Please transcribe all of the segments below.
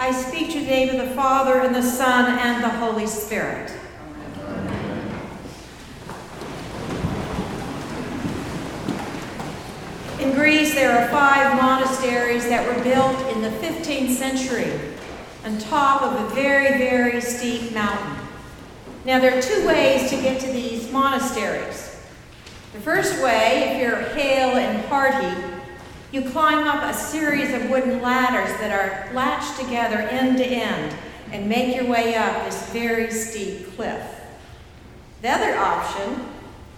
I speak to today of the Father, and the Son, and the Holy Spirit. In Greece, there are five monasteries that were built in the 15th century on top of a very, very steep mountain. Now, there are two ways to get to these monasteries. The first way, if you're hale and hearty, you climb up a series of wooden ladders that are latched together end to end and make your way up this very steep cliff. The other option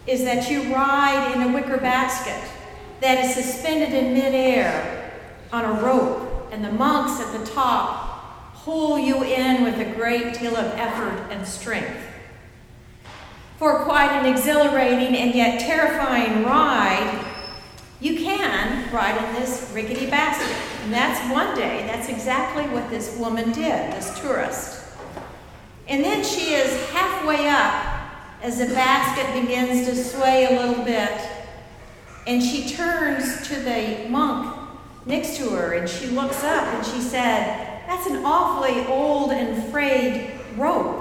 is that you ride in a wicker basket that is suspended in midair on a rope, and the monks at the top pull you in with a great deal of effort and strength. For quite an exhilarating and yet terrifying ride, you can ride in this rickety basket. And that's one day. That's exactly what this woman did, this tourist. And then she is halfway up as the basket begins to sway a little bit. And she turns to the monk next to her and she looks up and she said, That's an awfully old and frayed rope.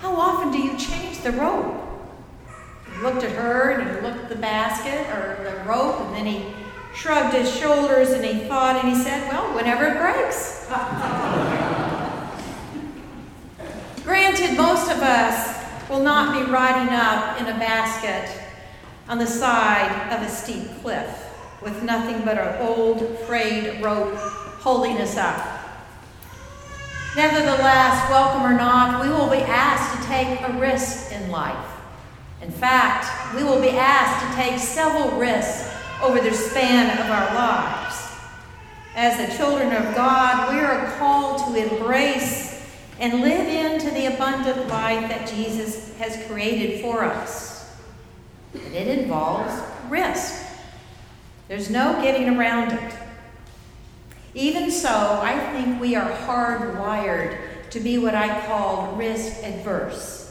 How often do you change the rope? He looked at her and he looked at the basket or the rope, and then he shrugged his shoulders and he thought and he said, Well, whenever it breaks. Granted, most of us will not be riding up in a basket on the side of a steep cliff with nothing but an old frayed rope holding us up. Nevertheless, welcome or not, we will be asked to take a risk in life. In fact, we will be asked to take several risks over the span of our lives. As the children of God, we are called to embrace and live into the abundant life that Jesus has created for us. But it involves risk. There's no getting around it. Even so, I think we are hardwired to be what I call risk adverse.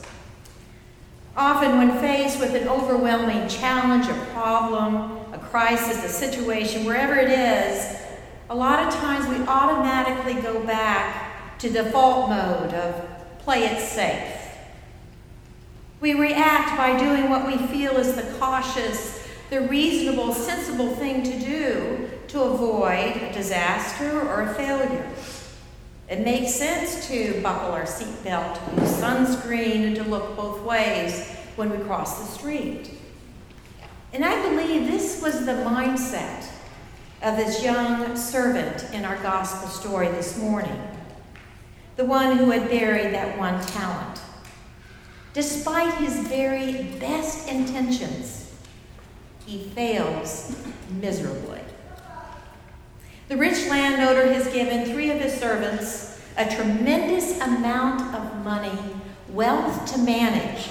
Often, when faced with an overwhelming challenge, a problem, a crisis, a situation, wherever it is, a lot of times we automatically go back to default mode of play it safe. We react by doing what we feel is the cautious, the reasonable, sensible thing to do to avoid a disaster or a failure. It makes sense to buckle our seatbelt, use sunscreen, and to look both ways when we cross the street. And I believe this was the mindset of this young servant in our gospel story this morning, the one who had buried that one talent. Despite his very best intentions, he fails miserably. The rich landowner has given three of his servants a tremendous amount of money, wealth to manage.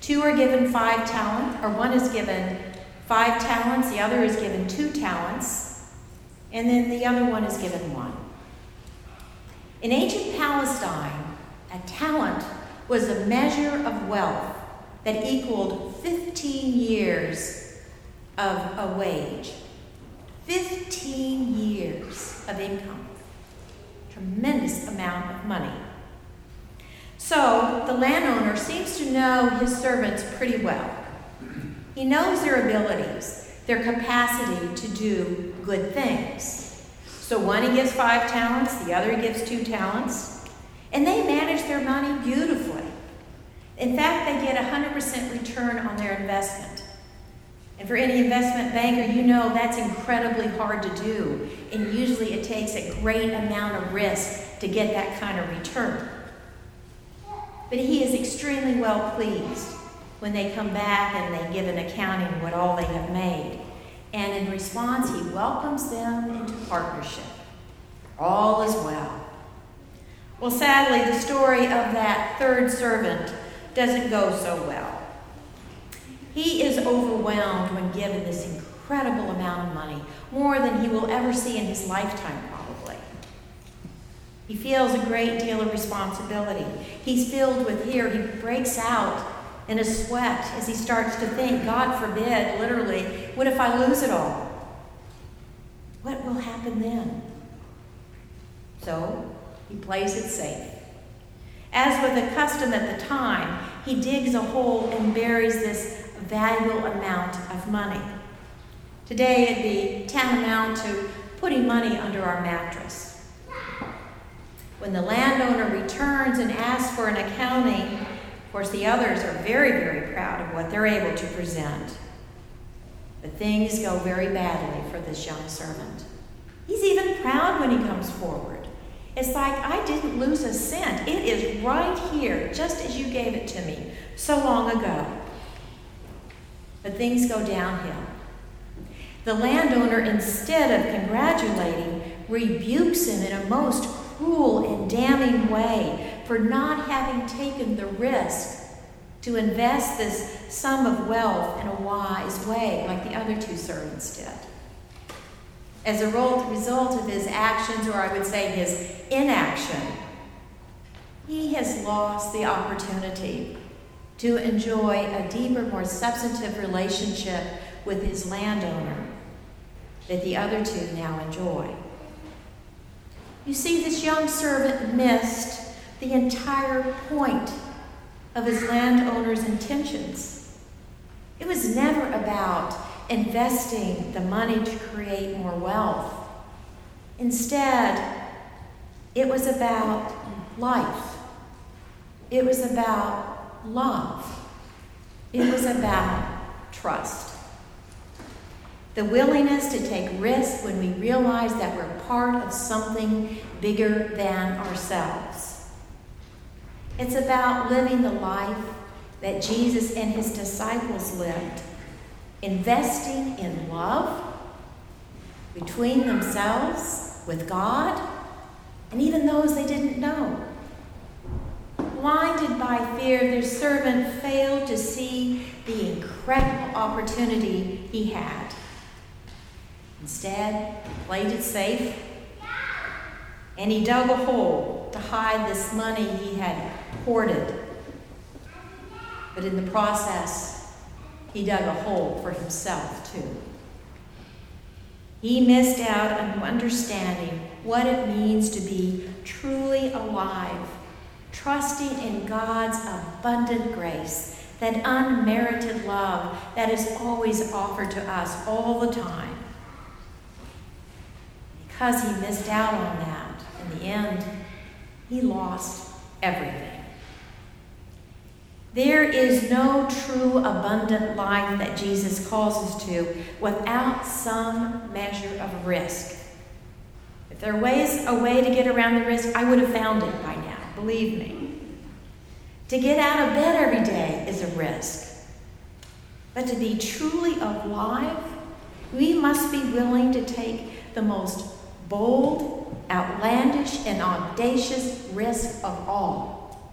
Two are given five talents, or one is given five talents, the other is given two talents, and then the other one is given one. In ancient Palestine, a talent was a measure of wealth that equaled 15 years of a wage. 15 years of income. Tremendous amount of money. So the landowner seems to know his servants pretty well. He knows their abilities, their capacity to do good things. So one he gives five talents, the other he gives two talents, and they manage their money beautifully. In fact, they get a 100% return on their. For any investment banker, you know that's incredibly hard to do. And usually it takes a great amount of risk to get that kind of return. But he is extremely well pleased when they come back and they give an accounting of what all they have made. And in response, he welcomes them into partnership. All is well. Well, sadly, the story of that third servant doesn't go so well. He is overwhelmed when given this incredible amount of money, more than he will ever see in his lifetime, probably. He feels a great deal of responsibility. He's filled with fear. He breaks out in a sweat as he starts to think, God forbid, literally, what if I lose it all? What will happen then? So he plays it safe. As with a custom at the time, he digs a hole and buries this valuable amount of money. Today it'd be tantamount to putting money under our mattress. When the landowner returns and asks for an accounting, of course, the others are very, very proud of what they're able to present. But things go very badly for this young servant. He's even proud when he comes forward. It's like, I didn't lose a cent. It is right here, just as you gave it to me so long ago. But things go downhill. The landowner, instead of congratulating, rebukes him in a most cruel and damning way for not having taken the risk to invest this sum of wealth in a wise way, like the other two servants did. As a result of his actions, or I would say his inaction, he has lost the opportunity to enjoy a deeper, more substantive relationship with his landowner that the other two now enjoy. You see, this young servant missed the entire point of his landowner's intentions. It was never about investing the money to create more wealth. Instead, it was about life. It was about love. It was about trust. The willingness to take risks when we realize that we're part of something bigger than ourselves. It's about living the life that Jesus and his disciples lived, investing in love between themselves, with God, and even those they didn't know. Blinded by fear, the servant failed to see the incredible opportunity he had. Instead, he played it safe and he dug a hole to hide this money he had hoarded. But in the process, he dug a hole for himself, too. He missed out on understanding what it means to be truly alive, trusting in God's abundant grace, that unmerited love that is always offered to us all the time. Because he missed out on that, in the end, he lost everything. There is no true abundant life that Jesus calls us to without some measure of risk. If there was a way to get around the risk, I would have found it by me. To get out of bed every day is a risk. But to be truly alive, we must be willing to take the most bold, outlandish, and audacious risk of all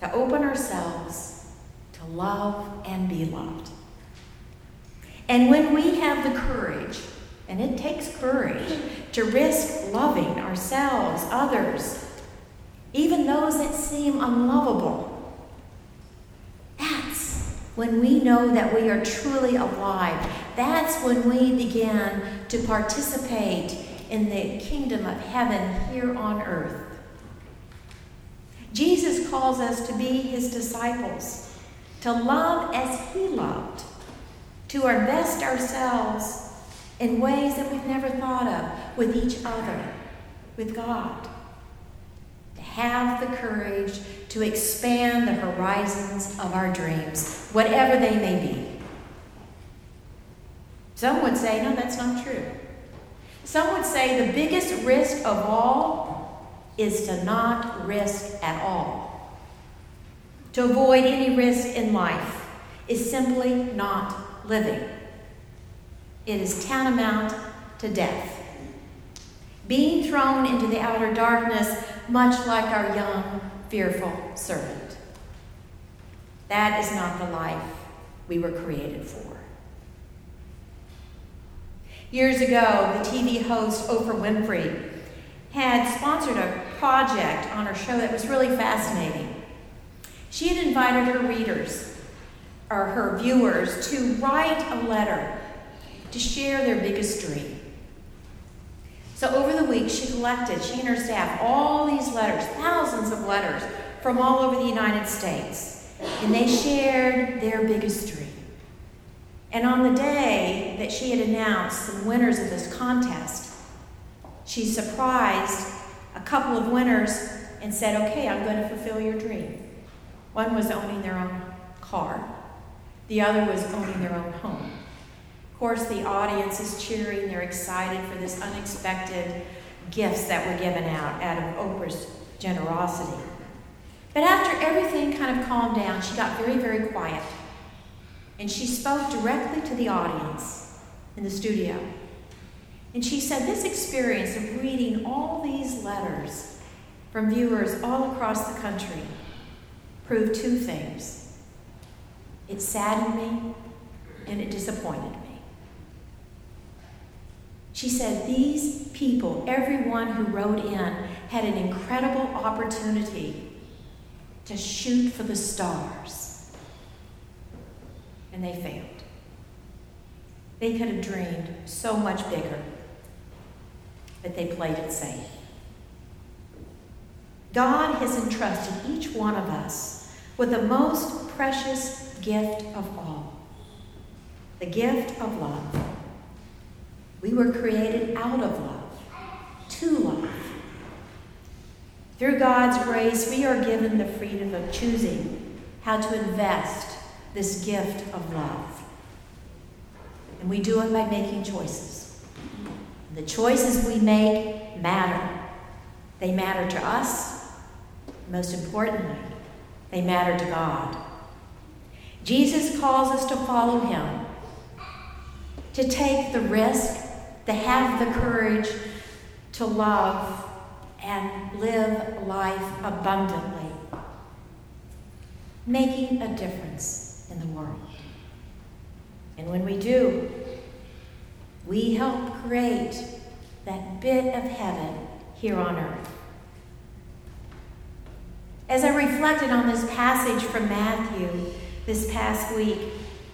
to open ourselves to love and be loved. And when we have the courage, and it takes courage, to risk loving ourselves, others, even those that seem unlovable, that's when we know that we are truly alive. That's when we begin to participate in the kingdom of heaven here on earth. Jesus calls us to be his disciples, to love as he loved, to invest ourselves in ways that we've never thought of with each other, with God. Have the courage to expand the horizons of our dreams, whatever they may be. Some would say, no, that's not true. Some would say the biggest risk of all is to not risk at all. To avoid any risk in life is simply not living. It is tantamount to death. Being thrown into the outer darkness, much like our young, fearful servant. That is not the life we were created for. Years ago, the TV host Oprah Winfrey had sponsored a project on her show that was really fascinating. She had invited her readers, or her viewers, to write a letter to share their biggest dream. So over the week, she collected, she and her staff, all these letters, thousands of letters from all over the United States. And they shared their biggest dream. And on the day that she had announced the winners of this contest, she surprised a couple of winners and said, Okay, I'm going to fulfill your dream. One was owning their own car, the other was owning their own home. Of course, the audience is cheering, they're excited for this unexpected gifts that were given out out of Oprah's generosity. But after everything kind of calmed down, she got very, very quiet. And she spoke directly to the audience in the studio. And she said, This experience of reading all these letters from viewers all across the country proved two things it saddened me and it disappointed me. She said, These people, everyone who rode in, had an incredible opportunity to shoot for the stars. And they failed. They could have dreamed so much bigger, but they played it safe. God has entrusted each one of us with the most precious gift of all the gift of love. We were created out of love, to love. Through God's grace, we are given the freedom of choosing how to invest this gift of love. And we do it by making choices. The choices we make matter. They matter to us. Most importantly, they matter to God. Jesus calls us to follow him, to take the risk, to have the courage to love and live life abundantly, making a difference in the world. And when we do, we help create that bit of heaven here on earth. As I reflected on this passage from Matthew this past week,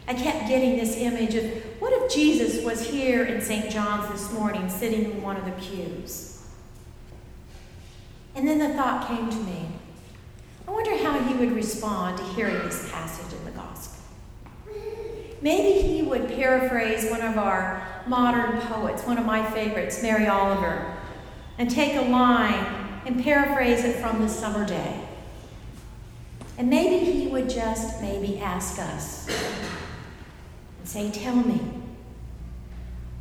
I kept getting this image of what if Jesus was here in St. John's this morning, sitting in one of the pews? And then the thought came to me I wonder how he would respond to hearing this passage in the gospel. Maybe he would paraphrase one of our modern poets, one of my favorites, Mary Oliver, and take a line and paraphrase it from the summer day. And maybe he would just maybe ask us and say, Tell me,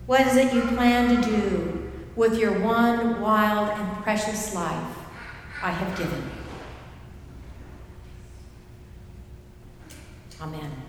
what is it you plan to do with your one wild and precious life I have given you? Amen.